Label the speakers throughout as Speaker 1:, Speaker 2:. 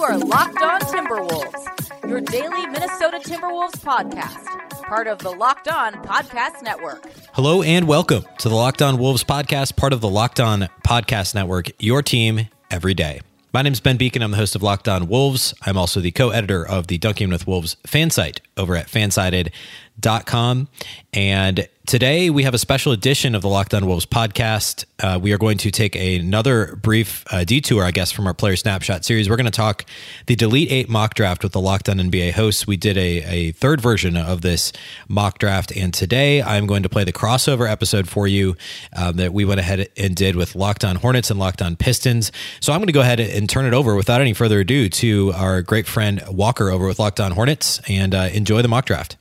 Speaker 1: You are Locked On Timberwolves, your daily Minnesota Timberwolves podcast, part of the Locked On Podcast Network.
Speaker 2: Hello and welcome to the Locked On Wolves podcast, part of the Locked On Podcast Network, your team every day. My name is Ben Beecken. I'm the host of Locked On Wolves. I'm also the co editor of the Dunking with Wolves fan site over at fansided.com. .Com and Today, we have a special edition of the Locked On Wolves podcast. Uh, we are going to take another brief uh, detour, I guess, from our player snapshot series. We're going to talk the Delete 8 mock draft with the Locked On NBA hosts. We did a, a third version of this mock draft, and today I'm going to play the crossover episode for you um, that we went ahead and did with Locked On Hornets and Locked On Pistons. So I'm going to go ahead and turn it over without any further ado to our great friend Walker over with Locked On Hornets and uh, enjoy the mock draft.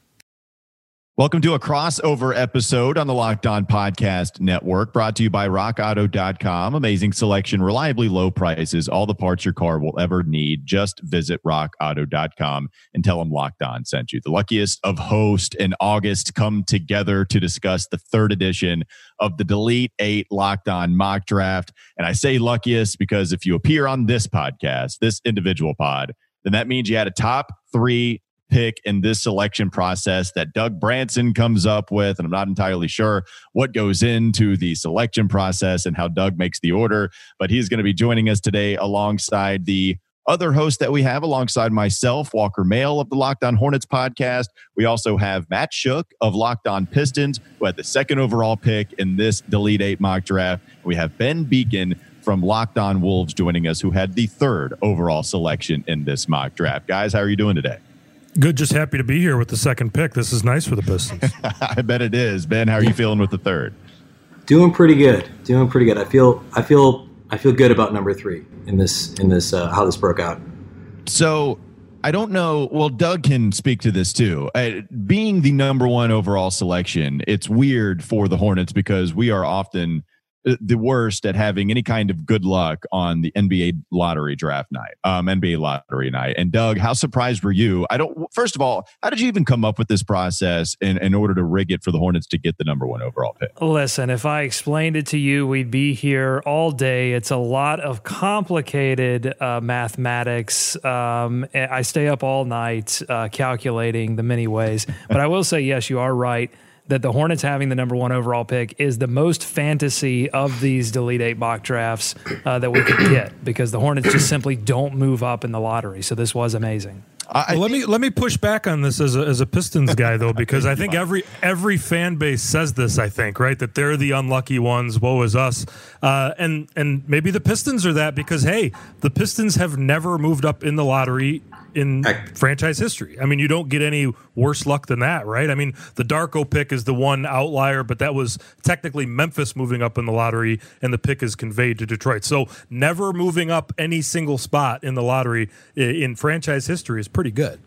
Speaker 3: Welcome to a crossover episode on the Locked On Podcast Network, brought to you by RockAuto.com. Amazing selection, reliably low prices, all the parts your car will ever need. Just visit RockAuto.com and tell them Locked On sent you. The luckiest of host and August come together to discuss the third edition of the Delete 8 Locked On mock draft. And I say luckiest because if you appear on this podcast, this individual pod, then that means you had a top three pick in this selection process that Doug Branson comes up with. And I'm not entirely sure what goes into the selection process and how Doug makes the order, but he's going to be joining us today alongside the other host that we have alongside myself, Walker Mail of the Locked On Hornets podcast. We also have Matt Schoch of Locked On Pistons, who had the second overall pick in this Delete 8 mock draft. We have Ben Beecken from Locked On Wolves joining us, who had the third overall selection in this mock draft. Guys, how are you doing today?
Speaker 4: Good. Just happy to be here with the second pick. This is nice for the Pistons.
Speaker 3: I bet it is. Ben, how are you feeling with the third?
Speaker 5: Doing pretty good. Doing pretty good. I feel. I feel. I feel good about number three in this. In this. Uh, how this broke out.
Speaker 3: So I don't know. Well, Doug can speak to this too. Uh, being the number one overall selection, it's weird for the Hornets because we are often the worst at having any kind of good luck on the NBA lottery draft night, um, NBA lottery night. And Doug, how surprised were you? I don't. First of all, how did you even come up with this process in, in order to rig it for the Hornets to get the number one overall pick?
Speaker 6: Listen, if I explained it to you, we'd be here all day. It's a lot of complicated uh, mathematics. Um, I stay up all night uh, calculating the many ways. But I will say, yes, you are right that the Hornets having the number one overall pick is the most fantasy of these Delete Eight mock drafts uh, that we could get because the Hornets just simply don't move up in the lottery. So this was amazing.
Speaker 4: Well, let me let me push back on this as a, as a Pistons guy though because I think every every fan base says this I think right that they're the unlucky ones woe is us uh, and and maybe the Pistons are that because hey the Pistons have never moved up in the lottery in franchise history. I mean, you don't get any worse luck than that, right? I mean, the Darko pick is the one outlier, but that was technically Memphis moving up in the lottery, and the pick is conveyed to Detroit. So, never moving up any single spot in the lottery in franchise history is pretty good.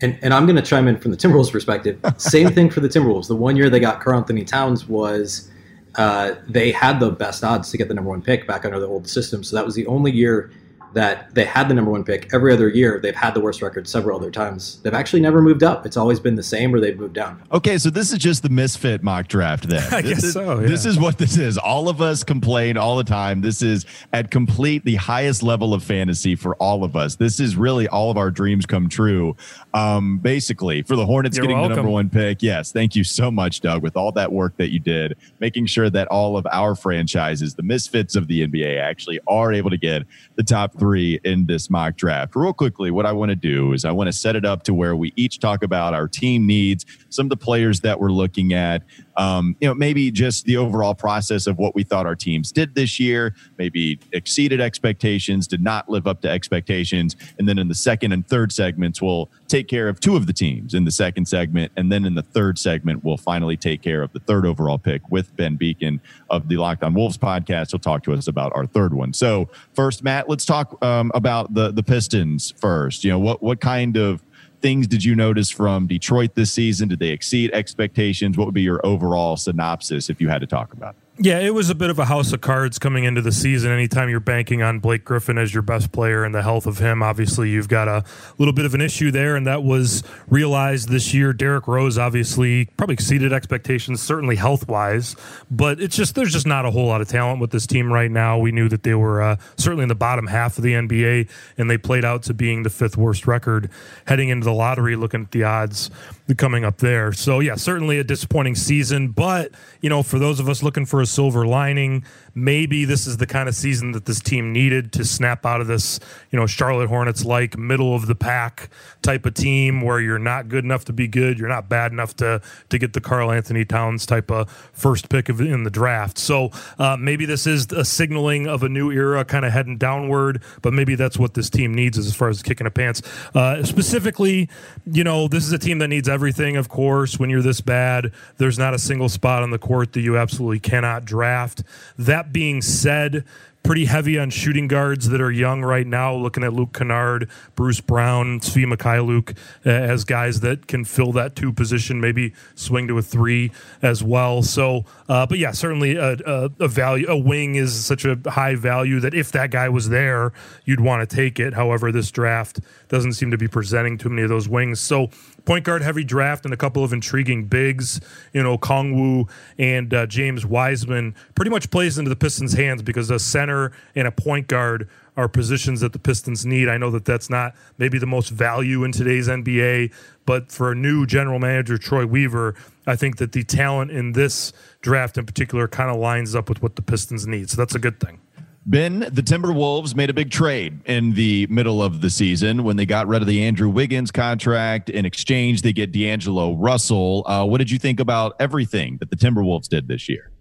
Speaker 5: And, and I'm going to chime in from the Timberwolves perspective. Same thing for the Timberwolves. The one year they got Karl-Anthony Towns was uh, they had the best odds to get the number one pick back under the old system. So that was the only year that they had the number one pick every other year. They've had the worst record several other times. They've actually never moved up. It's always been the same or they've moved down.
Speaker 3: Okay, so this is just the misfit mock draft then.
Speaker 4: I
Speaker 3: this
Speaker 4: guess
Speaker 3: is,
Speaker 4: so. Yeah.
Speaker 3: This is what this is. All of us complain all the time. This is at complete the highest level of fantasy for all of us. This is really all of our dreams come true. Um, basically, for the Hornets
Speaker 6: You're
Speaker 3: getting
Speaker 6: welcome.
Speaker 3: the number one pick. Yes, thank you so much, Doug, with all that work that you did, making sure that all of our franchises, the misfits of the NBA, actually are able to get the top three in this mock draft. Real quickly, what I want to do is I want to set it up to where we each talk about our team needs, some of the players that we're looking at, um, you know, maybe just the overall process of what we thought our teams did this year, maybe exceeded expectations, did not live up to expectations. And then in the second and third segments, we'll take care of two of the teams in the second segment. And then in the third segment, we'll finally take care of the third overall pick with Ben Beecken of the Locked on Wolves podcast. He'll talk to us about our third one. So, first, Matt, let's talk um, about the, the Pistons first. You know, what, what kind of things did you notice from Detroit this season? Did they exceed expectations? What would be your overall synopsis if you had to talk about it?
Speaker 4: Yeah, it was a bit of a house of cards coming into the season. Anytime you're banking on Blake Griffin as your best player and the health of him, obviously you've got a little bit of an issue there, and that was realized this year. Derrick Rose obviously probably exceeded expectations, certainly health wise, but it's just there's just not a whole lot of talent with this team right now. We knew that they were uh, certainly in the bottom half of the NBA, and they played out to being the fifth worst record heading into the lottery. Looking at the odds coming up there, so yeah, certainly a disappointing season. But you know, for those of us looking for a silver lining. Maybe this is the kind of season that this team needed to snap out of this, you know, Charlotte Hornets like middle of the pack type of team where you're not good enough to be good, you're not bad enough to to get the Karl-Anthony Towns type of first pick of, in the draft. So uh, maybe this is a signaling of a new era, kind of heading downward. But maybe that's what this team needs as far as kicking a pants. Uh, specifically, you know, this is a team that needs everything. Of course, when you're this bad, there's not a single spot on the court that you absolutely cannot draft. That being said, pretty heavy on shooting guards that are young right now. Looking at Luke Kennard, Bruce Brown, Svi Mykhailiuk uh, as guys that can fill that two position, maybe swing to a three as well. So, uh, but yeah, certainly a, a, a, value. A wing is such a high value that if that guy was there, you'd want to take it. However, this draft doesn't seem to be presenting too many of those wings. So point guard heavy draft and a couple of intriguing bigs. You know, Kongwu and uh, James Wiseman pretty much plays into the Pistons' hands because a center and a point guard are positions that the Pistons need. I know that that's not maybe the most value in today's NBA, but for a new general manager, Troy Weaver, I think that the talent in this draft in particular kind of lines up with what the Pistons need. So that's a good thing.
Speaker 3: Ben, the Timberwolves made a big trade in the middle of the season when they got rid of the Andrew Wiggins contract. In exchange, they get D'Angelo Russell. Uh, what did you think about everything that the Timberwolves did this year?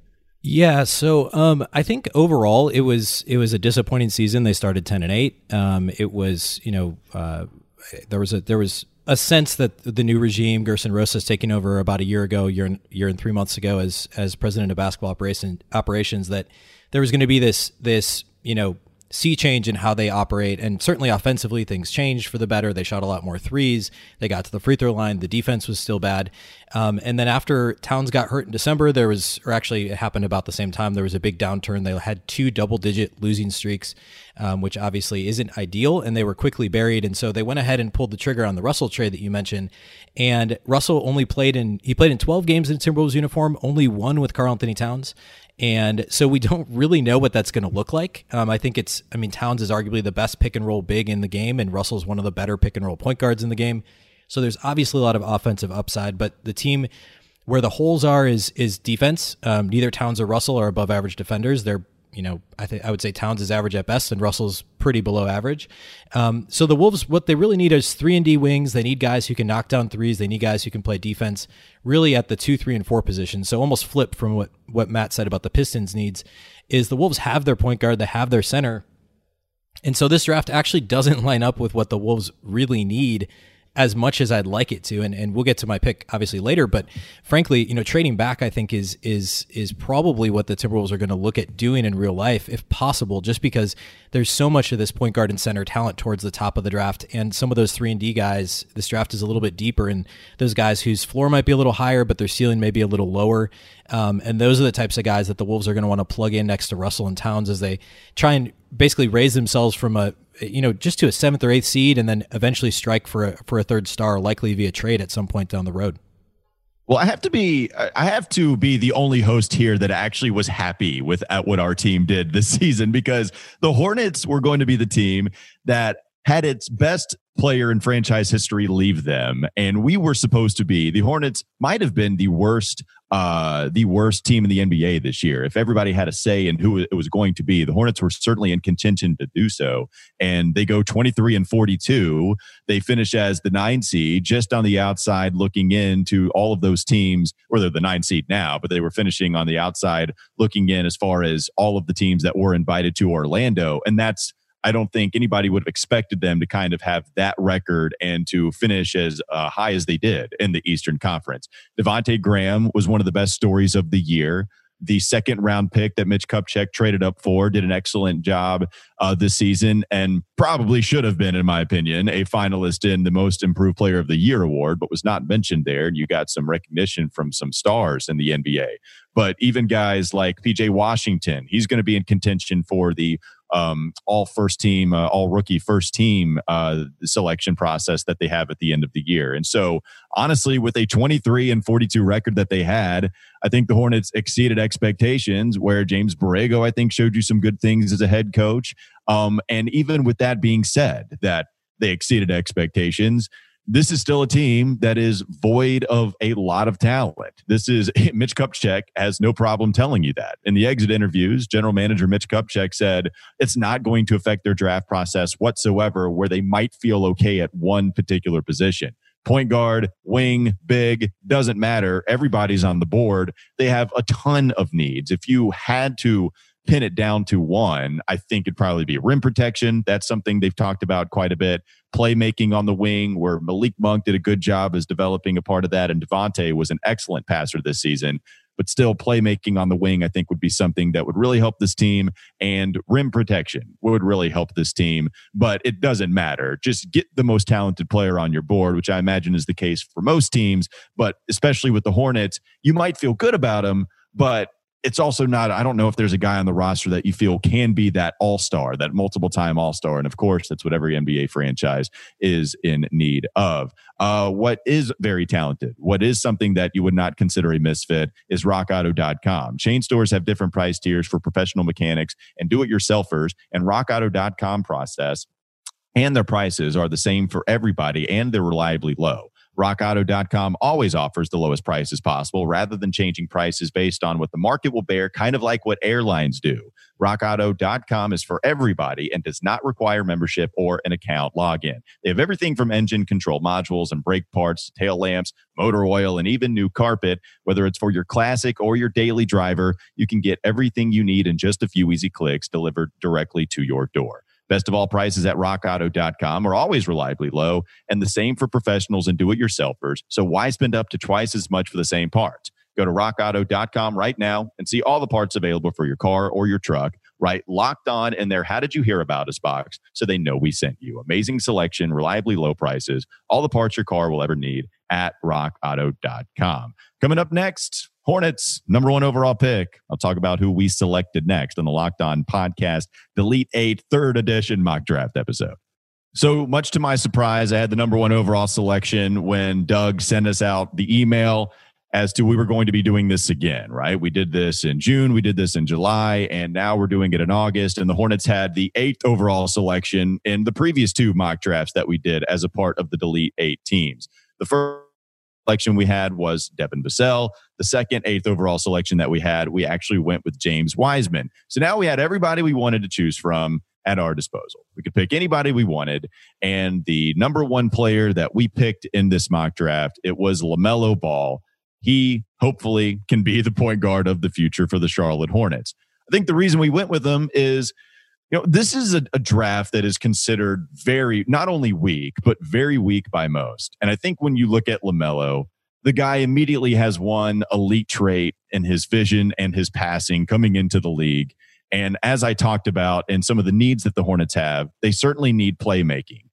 Speaker 2: Yeah, so um, I think overall it was it was a disappointing season. They started ten and eight. Um, it was you know uh, there was a there was a sense that the new regime, Gersson Rosas, taking over about a year ago, year and, year and three months ago as as president of basketball operation, operations, that there was going to be this this you know sea change in how they operate. And certainly offensively, things changed for the better. They shot a lot more threes. They got to the free throw line. The defense was still bad. Um, and then after Towns got hurt in December, there was, or actually it happened about the same time, there was a big downturn. They had two double digit losing streaks, um, which obviously isn't ideal. And they were quickly buried. And so they went ahead and pulled the trigger on the Russell trade that you mentioned. And Russell only played in, he played in 12 games in Timberwolves uniform, only one with Karl-Anthony Towns. And so we don't really know what that's going to look like. Um, I think it's, I mean, Towns is arguably the best pick and roll big in the game, and Russell's one of the better pick and roll point guards in the game. So there's obviously a lot of offensive upside, but the team where the holes are is is defense. Um, neither Towns or Russell are above average defenders. They're you know, I think I would say Towns is average at best, and Russell's pretty below average. Um, so the Wolves, what they really need is three and D wings. They need guys who can knock down threes. They need guys who can play defense, really at the two, three, and four positions. So almost flip from what what Matt said about the Pistons needs is the Wolves have their point guard, they have their center, and so this draft actually doesn't line up with what the Wolves really need as much as I'd like it to, and, and we'll get to my pick obviously later. But frankly, you know, trading back I think is is is probably what the Timberwolves are going to look at doing in real life, if possible, just because there's so much of this point guard and center talent towards the top of the draft, and some of those three and D guys, this draft is a little bit deeper, and those guys whose floor might be a little higher, but their ceiling may be a little lower. Um, and those are the types of guys that the Wolves are going to want to plug in next to Russell and Towns as they try and basically raise themselves from a you know just to a seventh or eighth seed and then eventually strike for a, for a third star, likely via trade at some point down the road.
Speaker 3: Well, I have to be I have to be the only host here that actually was happy with at what our team did this season because the Hornets were going to be the team that had its best player in franchise history leave them and we were supposed to be the hornets might have been the worst uh the worst team in the nba this year. If everybody had a say in who it was going to be the hornets were certainly in contention to do so. And they go 23 and 42 they finish as the nine seed just on the outside looking into all of those teams or they're the nine seed now but they were finishing on the outside looking in as far as all of the teams that were invited to orlando. And that's I don't think anybody would have expected them to kind of have that record and to finish as uh, high as they did in the Eastern Conference. Devonte Graham was one of the best stories of the year. the second round pick that Mitch Kupchak traded up for, did an excellent job uh, this season and probably should have been, in my opinion, a finalist in the Most Improved Player of the Year award, but was not mentioned there. And you got some recognition from some stars in the NBA. But even guys like PJ Washington, he's going to be in contention for the um, all first team, uh, all rookie first team uh, selection process that they have at the end of the year. And so, honestly, with a 23 and 42 record that they had, I think the Hornets exceeded expectations. Where James Borrego, I think, showed you some good things as a head coach. Um, and even with that being said, that they exceeded expectations this is still a team that is void of a lot of talent. This is Mitch Kupchak has no problem telling you that. In the exit interviews, general manager Mitch Kupchak said it's not going to affect their draft process whatsoever where they might feel okay at one particular position. Point guard, wing, big, doesn't matter. Everybody's on the board. They have a ton of needs. If you had to pin it down to one, I think it'd probably be rim protection. That's something they've talked about quite a bit. Playmaking on the wing, where Malik Monk did a good job as developing a part of that, and Devonte was an excellent passer this season. But still, playmaking on the wing, I think, would be something that would really help this team, and rim protection would really help this team. But it doesn't matter. Just get the most talented player on your board, which I imagine is the case for most teams. But especially with the Hornets, you might feel good about them, but it's also not i don't know if there's a guy on the roster that you feel can be that all-star that multiple time all-star. And of course that's what every nba franchise is in need of. Uh, what is very talented? What is something that you would not consider a misfit is rockauto.com chain stores have different price tiers for professional mechanics and do-it-yourselfers and rockauto.com process and their prices are the same for everybody and they're reliably low RockAuto.com always offers the lowest prices possible rather than changing prices based on what the market will bear, kind of like what airlines do. RockAuto.com is for everybody and does not require membership or an account login. They have everything from engine control modules and brake parts, to tail lamps, motor oil, and even new carpet. Whether it's for your classic or your daily driver, you can get everything you need in just a few easy clicks delivered directly to your door. Best of all prices at rockauto.com are always reliably low, and the same for professionals and do it yourselfers. So why spend up to twice as much for the same parts? Go to rockauto.com right now and see all the parts available for your car or your truck. Right, locked on in there. How did you hear about us box? So they know we sent you. Amazing selection, reliably low prices, all the parts your car will ever need at rockauto.com. Coming up next, Hornets, number one overall pick. I'll talk about who we selected next on the Locked On Podcast, Delete Eight, third edition mock draft episode. So, much to my surprise, I had the number one overall selection when Doug sent us out the email as to we were going to be doing this again, right? We did this in June, we did this in July, and now we're doing it in August. And the Hornets had the eighth overall selection in the previous two mock drafts that we did as a part of the Delete Eight teams. The first selection we had was Devin Vassell. The second, eighth overall selection that we had, we actually went with James Wiseman. So now we had everybody we wanted to choose from at our disposal. We could pick anybody we wanted. And the number one player that we picked in this mock draft, it was LaMelo Ball. He hopefully can be the point guard of the future for the Charlotte Hornets. I think the reason we went with him is know, this is a, a, draft that is considered very, not only weak, but very weak by most. And I think when you look at LaMelo, the guy immediately has one elite trait in his vision and his passing coming into the league. And as I talked about, and some of the needs that the Hornets have, they certainly need playmaking.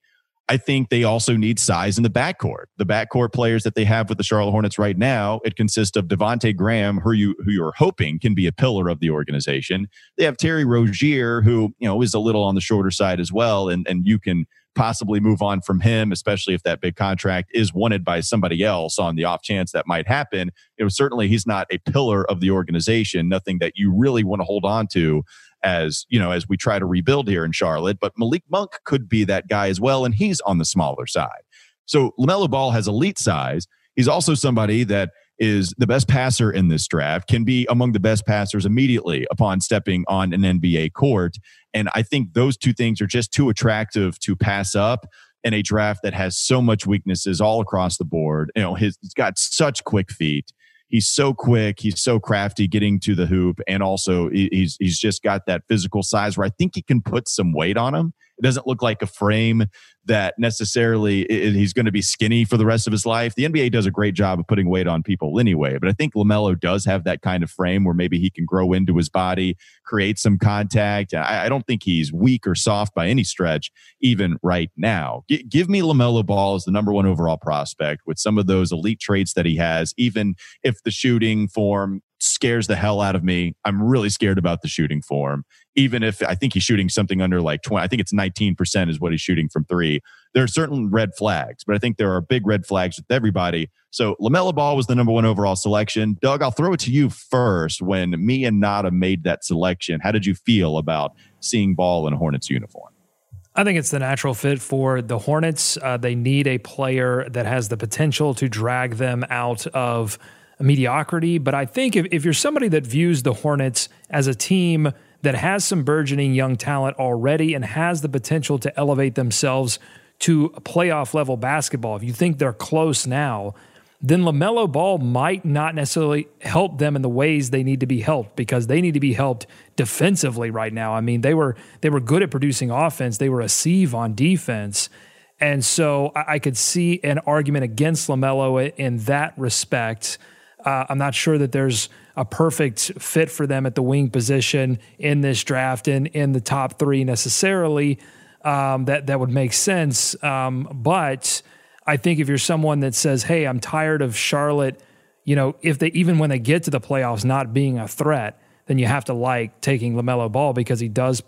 Speaker 3: I think they also need size in the backcourt. The backcourt players that they have with the Charlotte Hornets right now, it consists of Devonte Graham, who you who you're hoping can be a pillar of the organization. They have Terry Rozier, who you know is a little on the shorter side as well, and and you can possibly move on from him, especially if that big contract is wanted by somebody else on the off chance that might happen. You know, certainly he's not a pillar of the organization, nothing that you really want to hold on to as you know as we try to rebuild here in Charlotte. But Malik Monk could be that guy as well, and he's on the smaller side. So LaMelo Ball has elite size. He's also somebody that is the best passer in this draft, can be among the best passers immediately upon stepping on an NBA court. And I think those two things are just too attractive to pass up in a draft that has so much weaknesses all across the board. You know, he's got such quick feet he's so quick, he's so crafty getting to the hoop, and also he's he's just got that physical size where I think he can put some weight on him. It doesn't look like a frame that necessarily he's going to be skinny for the rest of his life. The NBA does a great job of putting weight on people anyway, but I think LaMelo does have that kind of frame where maybe he can grow into his body, create some contact. I, I don't think he's weak or soft by any stretch, even right now. G- give me LaMelo Ball as the number one overall prospect with some of those elite traits that he has, even if the shooting form scares the hell out of me. I'm really scared about the shooting form. Even if I think he's shooting something under like 20, I think it's 19% is what he's shooting from three. There are certain red flags, but I think there are big red flags with everybody. So LaMelo Ball was the number one overall selection. Doug, I'll throw it to you first. When me and Nada made that selection, how did you feel about seeing Ball in a Hornets uniform?
Speaker 6: I think it's the natural fit for the Hornets. Uh, they need a player that has the potential to drag them out of mediocrity. But I think if, if you're somebody that views the Hornets as a team that has some burgeoning young talent already and has the potential to elevate themselves to playoff level basketball, if you think they're close now, then LaMelo Ball might not necessarily help them in the ways they need to be helped because they need to be helped defensively right now. I mean, they were they were good at producing offense, they were a sieve on defense. And so I, I could see an argument against LaMelo in that respect. Uh, I'm not sure that there's a perfect fit for them at the wing position in this draft and in the top three necessarily. Um, that that would make sense. Um, but I think if you're someone that says, "Hey, I'm tired of Charlotte," you know, if they even when they get to the playoffs not being a threat, then you have to like taking LaMelo Ball because he does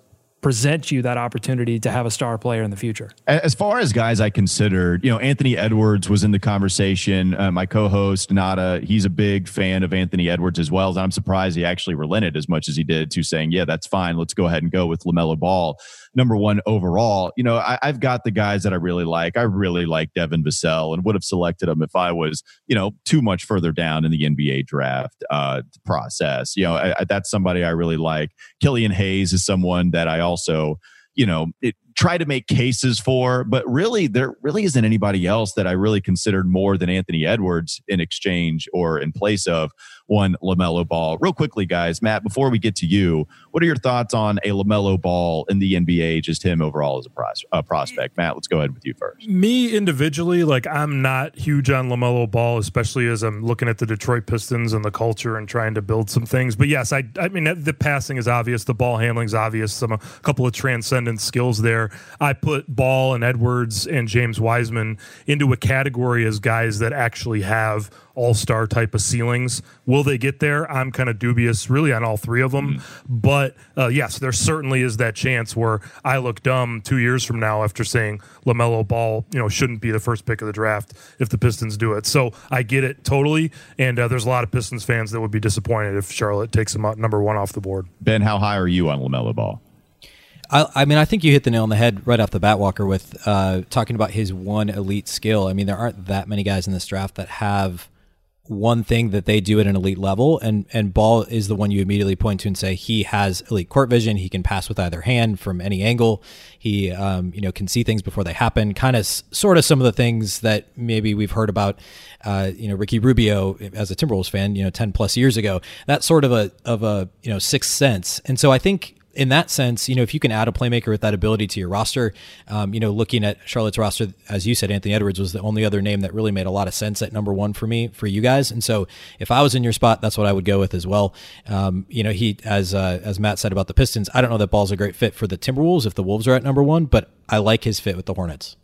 Speaker 6: present you that opportunity to have a star player in the future.
Speaker 3: As far as guys I considered, you know, Anthony Edwards was in the conversation. Uh, my co-host Nada, he's a big fan of Anthony Edwards as well. I'm surprised he actually relented as much as he did to saying, "Yeah, that's fine. Let's go ahead and go with LaMelo Ball." Number one overall. You know, I, have got the guys that I really like. I really like Devin Vassell and would have selected him if I was, you know, too much further down in the NBA draft uh, process. You know, I, I, that's somebody I really like. Killian Hayes is someone that I also, you know, it, try to make cases for, but really there really isn't anybody else that I really considered more than Anthony Edwards in exchange or in place of one LaMelo Ball. Real quickly, guys, Matt, before we get to you, what are your thoughts on a LaMelo Ball in the NBA, just him overall as a, pros- prospect? Matt, let's go ahead with you first.
Speaker 4: Me individually, like I'm not huge on LaMelo ball, especially as I'm looking at the Detroit Pistons and the culture and trying to build some things. But yes, I, I mean, the passing is obvious, the ball handling is obvious, some a couple of transcendent skills there. I put Ball and Edwards and James Wiseman into a category as guys that actually have all star type of ceilings. Will they get there? I'm kind of dubious, really, on all three of them. Mm-hmm. But uh, yes, there certainly is that chance where I look dumb two years from now after saying LaMelo Ball, you know, shouldn't be the first pick of the draft if the Pistons do it. So I get it totally. And uh, there's a lot of Pistons fans that would be disappointed if Charlotte takes him out number one off the board.
Speaker 3: Ben, how high are you on LaMelo Ball?
Speaker 2: I, I, mean, I think you hit the nail on the head right off the bat, Walker, with uh, talking about his one elite skill. I mean, there aren't that many guys in this draft that have one thing that they do at an elite level and and ball is the one you immediately point to and say he has elite court vision. He can pass with either hand from any angle. He um, you know can see things before they happen. Kind of sort of some of the things that maybe we've heard about uh, you know Ricky Rubio as a Timberwolves fan you know 10 plus years ago. That sort of a of a you know sixth sense. And so I think in that sense, you know, if you can add a playmaker with that ability to your roster, um, you know, looking at Charlotte's roster, as you said, Anthony Edwards was the only other name that really made a lot of sense at number one for me, for you guys. And so if I was in your spot, that's what I would go with as well. Um, you know, he, as, uh, as Matt said about the Pistons, I don't know that Ball's a great fit for the Timberwolves if the Wolves are at number one, but I like his fit with the Hornets.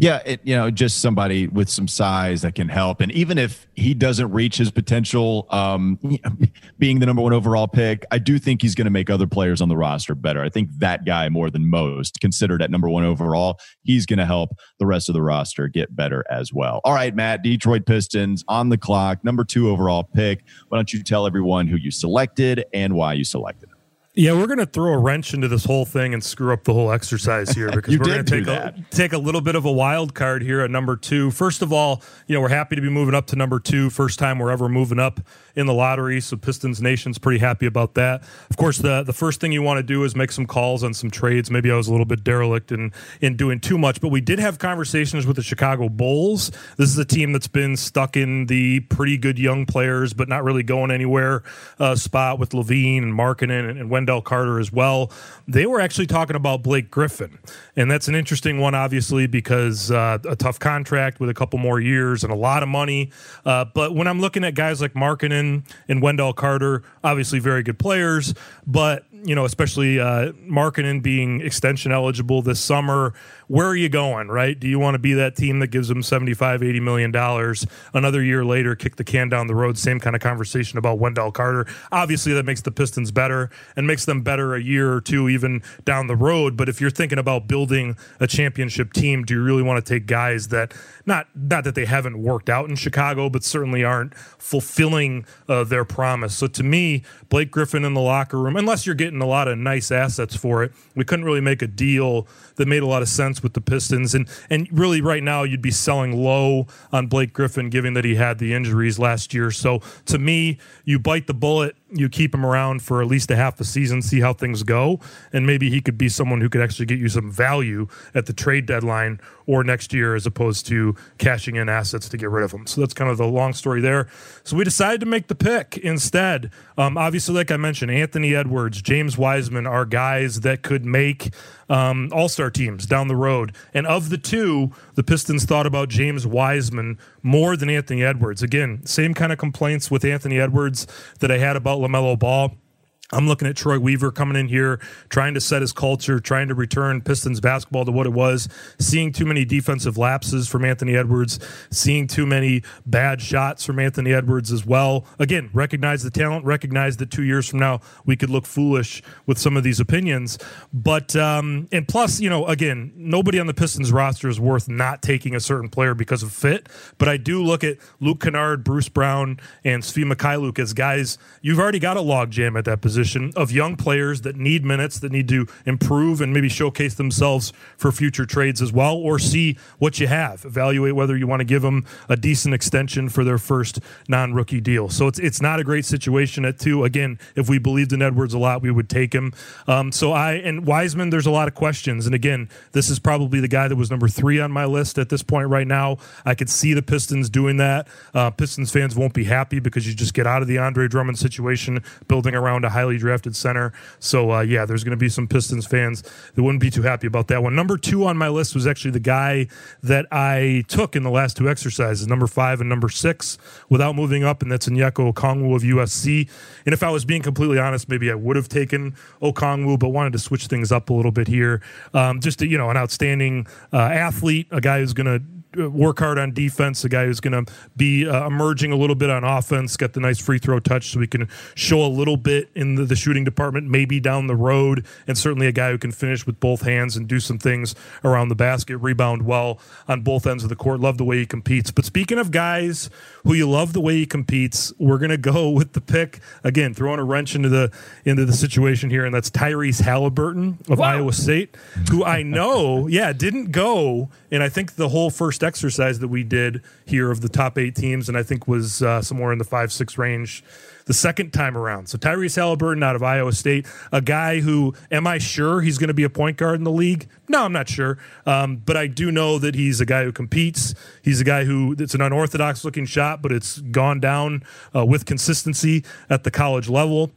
Speaker 3: Yeah, it, you know, just somebody with some size that can help. And even if he doesn't reach his potential, um, being the number one overall pick, I do think he's going to make other players on the roster better. I think that guy more than most, considered at number one overall, he's going to help the rest of the roster get better as well. All right, Matt, Detroit Pistons on the clock, number two overall pick. Why don't you tell everyone who you selected and why you selected?
Speaker 4: Yeah, we're going to throw a wrench into this whole thing and screw up the whole exercise here because we're going to take a, take a little bit of a wild card here at number two. First of all, you know we're happy to be moving up to number two. First time we're ever moving up in the lottery, so Pistons Nation's pretty happy about that. Of course, the the first thing you want to do is make some calls on some trades. Maybe I was a little bit derelict in in doing too much, but we did have conversations with the Chicago Bulls. This is a team that's been stuck in the pretty good young players, but not really going anywhere uh, spot with LaVine and Markkanen and, and Wendell Carter as well. They were actually talking about Blake Griffin, and that's an interesting one, obviously, because uh, a tough contract with a couple more years and a lot of money. Uh, but when I'm looking at guys like Markkanen and Wendell Carter, obviously very good players, but you know, especially uh, Markkanen being extension eligible this summer, where are you going, right? Do you want to be that team that gives them 75, 80 million dollars another year later, kick the can down the road? Same kind of conversation about Wendell Carter. Obviously, that makes the Pistons better and makes them better a year or two even down the road. But if you're thinking about building a championship team, do you really want to take guys that not not that they haven't worked out in Chicago, but certainly aren't fulfilling uh, their promise? So to me, Blake Griffin in the locker room, unless you're getting a lot of nice assets for it, we couldn't really make a deal that made a lot of sense with the Pistons. And and really, right now, you'd be selling low on Blake Griffin, given that he had the injuries last year. So to me, you bite the bullet you keep him around for at least a half a season, see how things go, and maybe he could be someone who could actually get you some value at the trade deadline or next year, as opposed to cashing in assets to get rid of him. So that's kind of the long story there. So we decided to make the pick instead. Um, obviously, like I mentioned, Anthony Edwards, James Wiseman are guys that could make um, All Star teams down the road. And of the two, the Pistons thought about James Wiseman more than Anthony Edwards. Again, same kind of complaints with Anthony Edwards that I had about LaMelo Ball. I'm looking at Troy Weaver coming in here, trying to set his culture, trying to return Pistons basketball to what it was, seeing too many defensive lapses from Anthony Edwards, seeing too many bad shots from Anthony Edwards as well. Again, recognize the talent, recognize that two years from now we could look foolish with some of these opinions. But, um, and plus, you know, again, nobody on the Pistons roster is worth not taking a certain player because of fit. But I do look at Luke Kennard, Bruce Brown, and Svi Mykhailiuk as guys, you've already got a logjam at that position position of young players that need minutes, that need to improve and maybe showcase themselves for future trades as well, or see what you have, evaluate whether you want to give them a decent extension for their first non-rookie deal. So it's it's not a great situation at two. Again, if we believed in Edwards a lot, we would take him. Um, so I and Wiseman, there's a lot of questions, and again, this is probably the guy that was number three on my list at this point right now. I could see the Pistons doing that. Uh, Pistons fans won't be happy because you just get out of the Andre Drummond situation, building around a highly highly drafted center. So uh, yeah, there's going to be some Pistons fans that wouldn't be too happy about that one. Number two on my list was actually the guy that I took in the last two exercises, number five and number six, without moving up, and that's Onyeka Okongwu of USC. And if I was being completely honest, maybe I would have taken Okongwu, but wanted to switch things up a little bit here. Um, just you know, an outstanding uh, athlete, a guy who's going to work hard on defense, a guy who's going to be uh, emerging a little bit on offense, get the nice free throw touch so we can show a little bit in the, the, shooting department, maybe down the road, and certainly a guy who can finish with both hands and do some things around the basket, rebound well on both ends of the court. Love the way he competes. But speaking of guys who you love the way he competes, we're going to go with the pick again, throwing a wrench into the into the situation here, and that's Tyrese Halliburton of Whoa. Iowa State, who I know, yeah, didn't go, and I think the whole first first exercise that we did here of the top eight teams, and I think was uh, somewhere in the five six range the second time around. So Tyrese Halliburton out of Iowa State, a guy who, am I sure he's going to be a point guard in the league? No, I'm not sure. Um, but I do know that he's a guy who competes. He's a guy who it's an unorthodox looking shot, but it's gone down uh, with consistency at the college level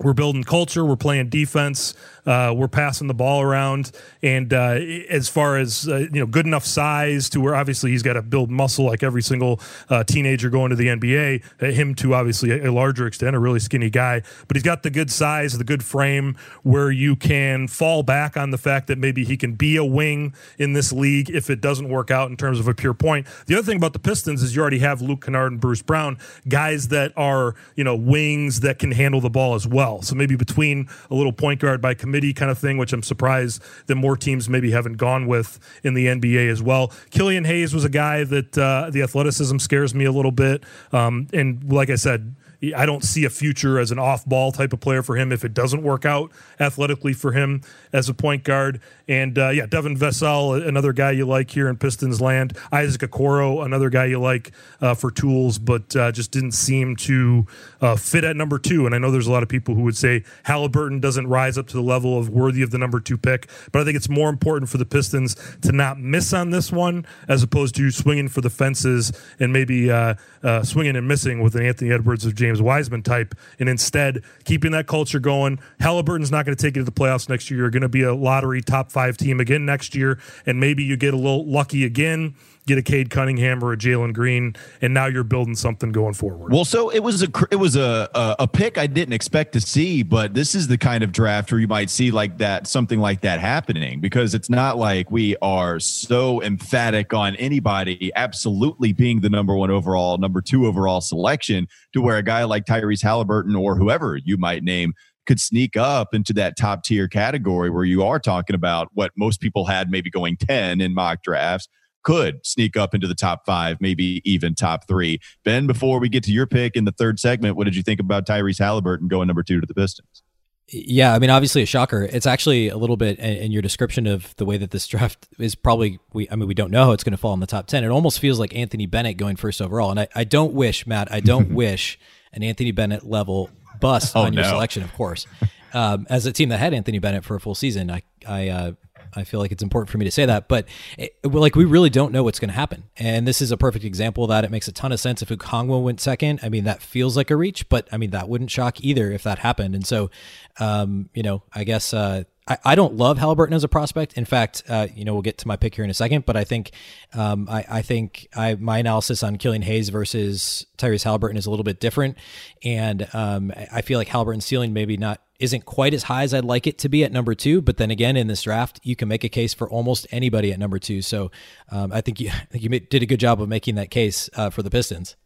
Speaker 4: we're building culture. We're playing defense. Uh, we're passing the ball around. And uh, as far as uh, you know, good enough size to where obviously he's got to build muscle like every single uh, teenager going to the NBA. Uh, him to obviously a, a, larger extent, a really skinny guy, but he's got the good size, the good frame where you can fall back on the fact that maybe he can be a wing in this league if it doesn't work out in terms of a pure point. The other thing about the Pistons is you already have Luke Kennard and Bruce Brown, guys that are you know wings that can handle the ball as well well. So maybe between a little point guard by committee kind of thing, which I'm surprised that more teams maybe haven't gone with in the NBA as well. Killian Hayes was a guy that uh, the athleticism scares me a little bit. Um, and like I said, I don't see a future as an off ball type of player for him if it doesn't work out athletically for him as a point guard. And uh, yeah, Devin Vassell, another guy you like here in Pistons land. Isaac Okoro, another guy you like uh, for tools, but uh, just didn't seem to uh, fit at number two. And I know there's a lot of people who would say Halliburton doesn't rise up to the level of worthy of the number two pick, but I think it's more important for the Pistons to not miss on this one as opposed to swinging for the fences and maybe uh, uh, swinging and missing with an Anthony Edwards of James. James Wiseman type, and instead keeping that culture going. Halliburton's not going to take you to the playoffs next year. You're going to be a lottery top five team again next year, and maybe you get a little lucky again get a Cade Cunningham or a Jalen Green, and now you're building something going forward.
Speaker 3: Well, so it was a it was a, a, pick I didn't expect to see, but this is the kind of draft where you might see like that something like that happening because it's not like we are so emphatic on anybody absolutely being the number one overall, number two overall selection to where a guy like Tyrese Halliburton or whoever you might name could sneak up into that top tier category where you are talking about what most people had maybe going 10 in mock drafts could sneak up into the top five, maybe even top three. Ben, before we get to your pick in the third segment, what did you think about Tyrese Halliburton going number two to the Pistons?
Speaker 2: Yeah, I mean, obviously a shocker. It's actually a little bit in your description of the way that this draft is probably. We, I mean, we don't know how it's going to fall in the top ten. It almost feels like Anthony Bennett going first overall, and I, I don't wish Matt. I don't wish an Anthony Bennett level bust oh, on your no. selection, of course. Um, as a team that had Anthony Bennett for a full season, I, I uh, I feel like it's important for me to say that, but it, like we really don't know what's going to happen, and this is a perfect example of that. It makes a ton of sense if Okongwu went second. I mean, that feels like a reach, but I mean that wouldn't shock either if that happened. And so, um, you know, I guess uh, I, I don't love Halliburton as a prospect. In fact, uh, you know, we'll get to my pick here in a second, but I think um, I, I, think I, my analysis on Killian Hayes versus Tyrese Halliburton is a little bit different, and um, I feel like Halliburton's ceiling maybe not isn't quite as high as I'd like it to be at number two. But then again, in this draft, you can make a case for almost anybody at number two. So um, I think you you did a good job of making that case uh, for the Pistons.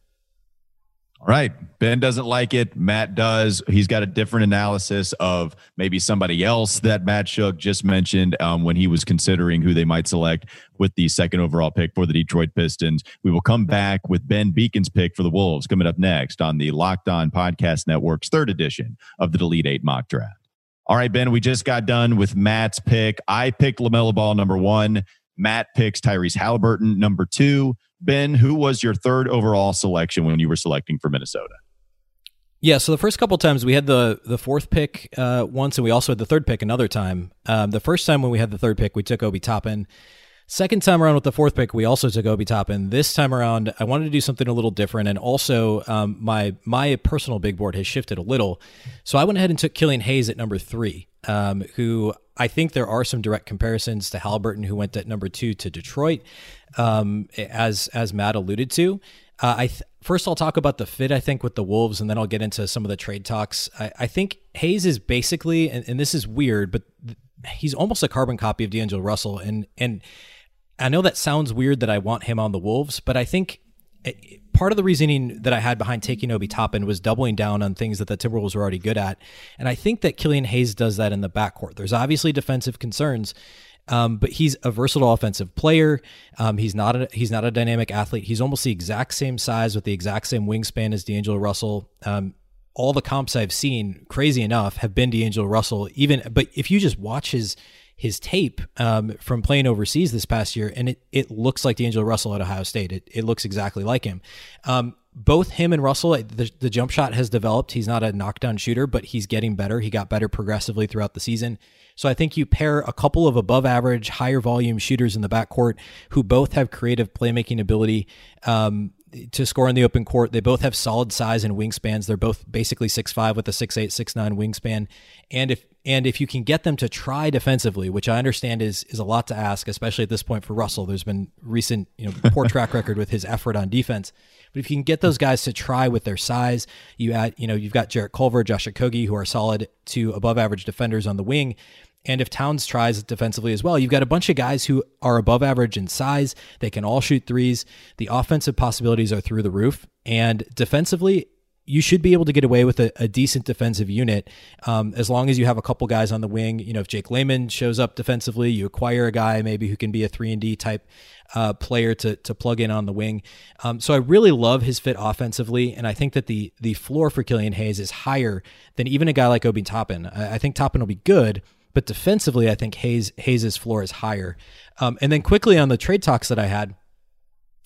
Speaker 3: All right. Ben doesn't like it. Matt does. He's got a different analysis of maybe somebody else that Matt Schoch just mentioned um, when he was considering who they might select with the second overall pick for the Detroit Pistons. We will come back with Ben Beecken's pick for the Wolves coming up next on the Locked On Podcast Network's third edition of the Delete Eight mock draft. All right, Ben, we just got done with Matt's pick. I picked LaMelo Ball number one. Matt picks Tyrese Halliburton number two. Ben, who was your third overall selection when you were selecting for Minnesota?
Speaker 2: Yeah, so the first couple times we had the the fourth pick uh, once, and we also had the third pick another time. Um, the first time when we had the third pick, we took Obi Toppin. Second time around with the fourth pick, we also took Obi Toppin. This time around, I wanted to do something a little different, and also um, my my personal big board has shifted a little, so I went ahead and took Killian Hayes at number three, um, who I think there are some direct comparisons to Halliburton, who went at number two to Detroit um, as as Matt alluded to. Uh, I th- first I'll talk about the fit I think with the Wolves, and then I'll get into some of the trade talks. I, I think Hayes is basically, and, and, this is weird, but th- he's almost a carbon copy of D'Angelo Russell, and and I know that sounds weird that I want him on the Wolves, but I think it, eh, part of the reasoning that I had behind taking Obi Toppin was doubling down on things that the Timberwolves were already good at, and I think that Killian Hayes does that in the backcourt. There's obviously defensive concerns, um, but he's a versatile offensive player. Um, he's not a he's not a dynamic athlete. He's almost the exact same size with the exact same wingspan as D'Angelo Russell. Um, all the comps I've seen, crazy enough, have been D'Angelo Russell. Even, but if you just watch his his tape um, from playing overseas this past year, and it it looks like D'Angelo Russell at Ohio State. It it looks exactly like him. Um, both him and Russell, the, the jump shot has developed. He's not a knockdown shooter, but he's getting better. He got better progressively throughout the season. So I think you pair a couple of above average, higher volume shooters in the backcourt who both have creative playmaking ability. Um, to score in the open court. They both have solid size and wingspans. They're both basically six five with a six eight six nine wingspan. And if and if you can get them to try defensively, which I understand is is a lot to ask, especially at this point for Russell. There's been recent, you know, poor track record with his effort on defense. But if you can get those guys to try with their size, you add, you know, you've got Jarrett Culver, Josh Okogie, who are solid to above average defenders on the wing. And if Towns tries defensively as well, you've got a bunch of guys who are above average in size. They can all shoot threes. The offensive possibilities are through the roof. And defensively, you should be able to get away with a, a decent defensive unit um, as long as you have a couple guys on the wing. You know, if Jake Layman shows up defensively, you acquire a guy maybe who can be a three and D type uh, player to to plug in on the wing. Um, so I really love his fit offensively, and I think that the the floor for Killian Hayes is higher than even a guy like Obi Toppin. I, I think Toppin will be good. But defensively, I think Hayes Hayes's floor is higher. Um, and then quickly on the trade talks that I had,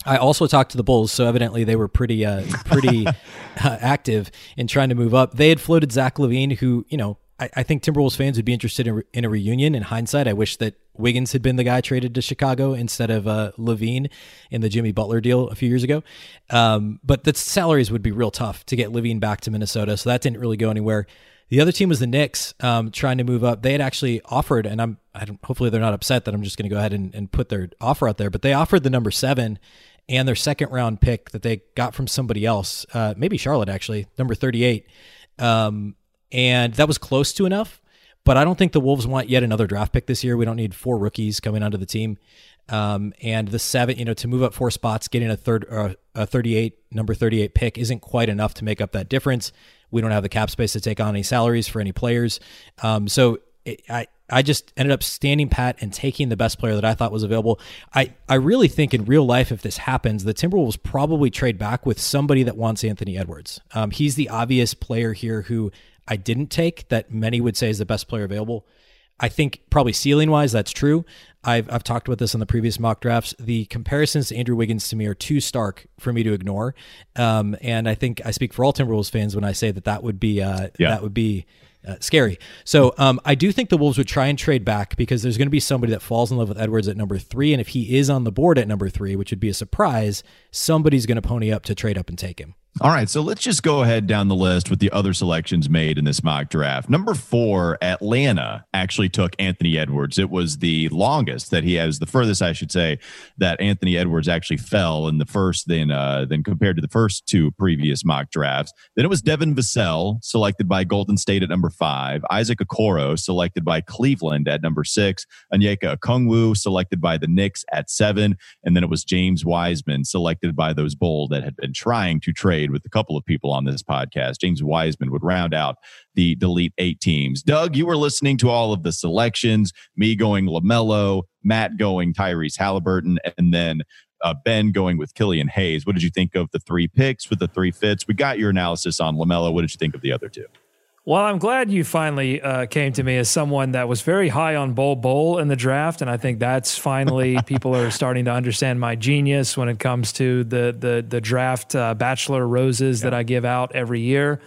Speaker 2: I also talked to the Bulls, so evidently they were pretty uh, pretty uh, active in trying to move up. They had floated Zach LaVine, who you know I, I think Timberwolves fans would be interested in, in, a reunion. In hindsight, I wish that Wiggins had been the guy traded to Chicago instead of uh, LaVine in the Jimmy Butler deal a few years ago. Um, but the salaries would be real tough to get LaVine back to Minnesota, so that didn't really go anywhere. The other team was the Knicks, um, trying to move up. They had actually offered, and I'm I hopefully they're not upset that I'm just going to go ahead and, and put their offer out there, but they offered the number seven and their second round pick that they got from somebody else, uh, maybe Charlotte actually, number 38. Um, and that was close to enough. But I don't think the Wolves want yet another draft pick this year. We don't need four rookies coming onto the team. Um, and the seven, you know, to move up four spots, getting a third, uh, a 38, number 38 pick isn't quite enough to make up that difference. We don't have the cap space to take on any salaries for any players. Um, so it, I, I just ended up standing pat and taking the best player that I thought was available. I, I really think in real life, if this happens, the Timberwolves probably trade back with somebody that wants Anthony Edwards. Um, he's the obvious player here who I didn't take that many would say is the best player available. I think probably ceiling wise, that's true. I've, I've talked about this on the previous mock drafts. The comparisons to Andrew Wiggins to me are too stark for me to ignore. Um, and I think I speak for all Timberwolves fans when I say that that would be, uh, yeah. that would be uh, scary. So um, I do think the Wolves would try and trade back because there's going to be somebody that falls in love with Edwards at number three, and if he is on the board at number three, which would be a surprise, somebody's going to pony up to trade up and take him.
Speaker 3: All right, so let's just go ahead down the list with the other selections made in this mock draft. Number four, Atlanta actually took Anthony Edwards. It was the longest that he has, the furthest, I should say, that Anthony Edwards actually fell in the first, then uh, then compared to the first two previous mock drafts. Then it was Devin Vassell, selected by Golden State at number five. Isaac Okoro, selected by Cleveland at number six. Onyeka Okongwu, selected by the Knicks at seven. And then it was James Wiseman, selected by those Bulls that had been trying to trade with a couple of people on this podcast. James Wiseman would round out the Elite Eight teams. Doug, you were listening to all of the selections, me going LaMelo, Matt going Tyrese Halliburton, and then uh, Ben going with Killian Hayes. What did you think of the three picks with the three fits? We got your analysis on LaMelo. What did you think of the other two?
Speaker 6: Well, I'm glad you finally uh, came to me as someone that was very high on Bol Bol in the draft, and I think that's finally people are starting to understand my genius when it comes to the the the draft uh, bachelor roses yeah. that I give out every year.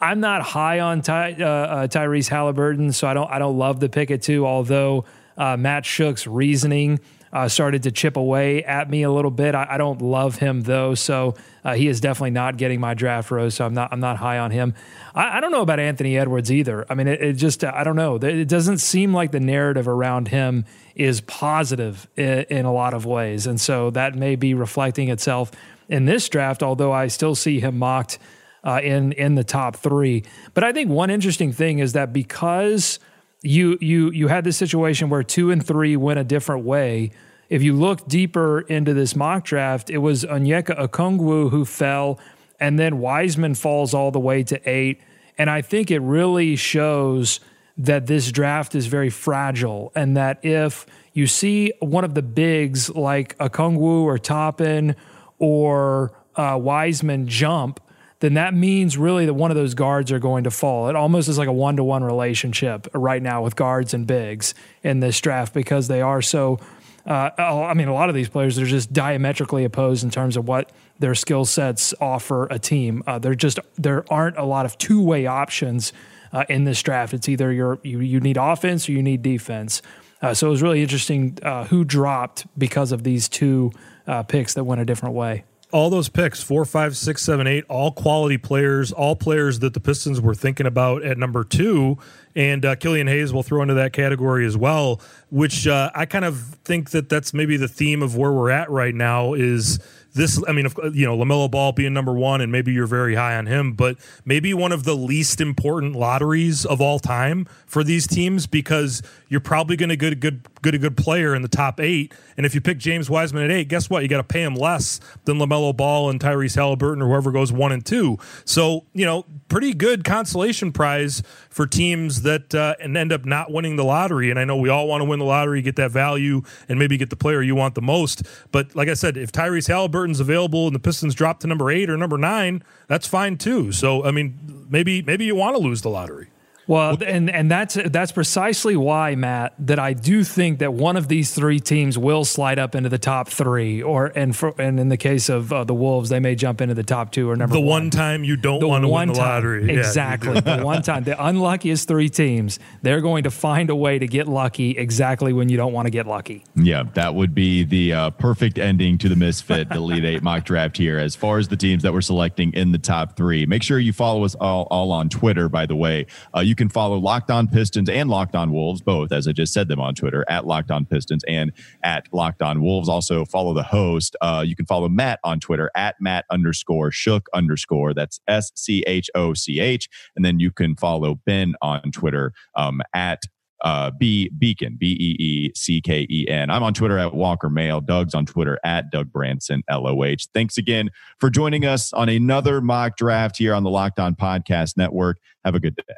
Speaker 6: I'm not high on Ty, uh, uh Tyrese Halliburton, so I don't I don't love the pick at two. Although uh, Matt Schoch's reasoning uh, started to chip away at me a little bit. I, I don't love him though, so uh, he is definitely not getting my draft rose. So I'm not I'm not high on him. I, I don't know about Anthony Edwards either. I mean, it, it, just I don't know. It doesn't seem like the narrative around him is positive in, in a lot of ways, and so that may be reflecting itself in this draft. Although I still see him mocked uh, in in the top three. But I think one interesting thing is that because you you you had this situation where two and three went a different way. If you look deeper into this mock draft, it was Onyeka Okongwu who fell, and then Wiseman falls all the way to eight. And I think it really shows that this draft is very fragile, and that if you see one of the bigs like Okongwu or Toppin or uh, Wiseman jump, then that means really that one of those guards are going to fall. It almost is like a one to one relationship right now with guards and bigs in this draft because they are so. Uh, I mean, a lot of these players are just diametrically opposed in terms of what their skill sets offer a team. Uh, there just there aren't a lot of two way options uh, in this draft. It's either you you need offense or you need defense. Uh, so it was really interesting uh, who dropped because of these two uh, picks that went a different way
Speaker 4: all those picks four, five, six, seven, eight, all quality players, all players that the Pistons were thinking about at number two. And uh, Killian Hayes will throw into that category as well, which uh, I kind of think that that's maybe the theme of where we're at right now is this i mean you know lamelo ball being number one and maybe you're very high on him but maybe one of the least important lotteries of all time for these teams because you're probably going to get a good good a good player in the top eight. And if you pick James Wiseman at eight, guess what? You got to pay him less than LaMelo Ball and Tyrese Halliburton or whoever goes one and two. So, you know, pretty good consolation prize for teams that uh, and end up not winning the lottery. And I know we all want to win the lottery, get that value, and maybe get the player you want the most. But like I said, if Tyrese Halliburton's available and the Pistons drop to number eight or number nine, that's fine too. So, I mean, maybe maybe you want to lose the lottery.
Speaker 6: Well, and and that's that's precisely why Matt that I do think that one of these three teams will slide up into the top three, or and for and in the case of uh, the Wolves, they may jump into the top two or number
Speaker 4: the
Speaker 6: one.
Speaker 4: one time you don't want to win the
Speaker 6: time,
Speaker 4: lottery. Yeah,
Speaker 6: exactly. the one time, the unluckiest three teams, they're going to find a way to get lucky exactly when you don't want to get lucky.
Speaker 3: Yeah, that would be the uh, perfect ending to the Misfit the Elite Eight mock draft here. As far as the teams that we're selecting in the top three, make sure you follow us all, all on Twitter, by the way. Uh, you can follow Locked On Pistons and Locked On Wolves, both, as I just said them on Twitter, at Locked On Pistons and at Locked On Wolves. Also, follow the host. Uh, you can follow Matt on Twitter at Matt underscore Schoch underscore. That's S C H O C H. And then you can follow Ben on Twitter um, at uh, B Beecken, B E E C K E N. I'm on Twitter at Walker Mail. Doug's on Twitter at Doug Branson, L O H. Thanks again for joining us on another mock draft here on the Locked On Podcast Network. Have a good day.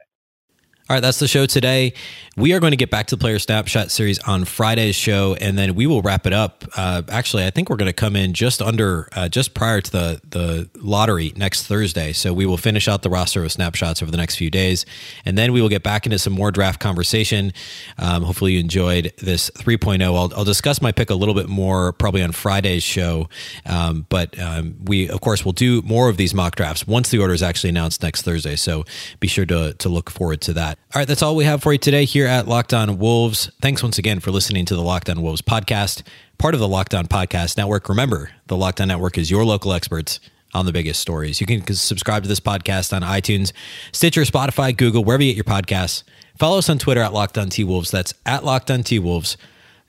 Speaker 2: All right, that's the show today. We are going to get back to the player snapshot series on Friday's show, and then we will wrap it up. Uh, actually, I think we're going to come in just under, uh, just prior to the the lottery next Thursday. So we will finish out the roster of snapshots over the next few days, and then we will get back into some more draft conversation. Um, hopefully, you enjoyed this 3.0. I'll, I'll discuss my pick a little bit more probably on Friday's show, um, but um, we of course will do more of these mock drafts once the order is actually announced next Thursday. So be sure to to look forward to that. All right, that's all we have for you today here at Locked On Wolves. Thanks once again for listening to the Locked On Wolves podcast, part of the Locked On Podcast Network. Remember, the Locked On Network is your local experts on the biggest stories. You can subscribe to this podcast on iTunes, Stitcher, Spotify, Google, wherever you get your podcasts. Follow us on Twitter at Locked On T Wolves. That's at Locked On T Wolves.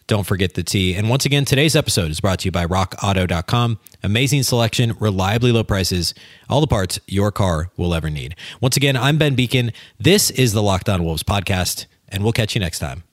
Speaker 2: Don't forget the T. And once again, today's episode is brought to you by rockauto.com. Amazing selection, reliably low prices, all the parts your car will ever need. Once again, I'm Ben Beecken. This is the Locked On Wolves podcast, and we'll catch you next time.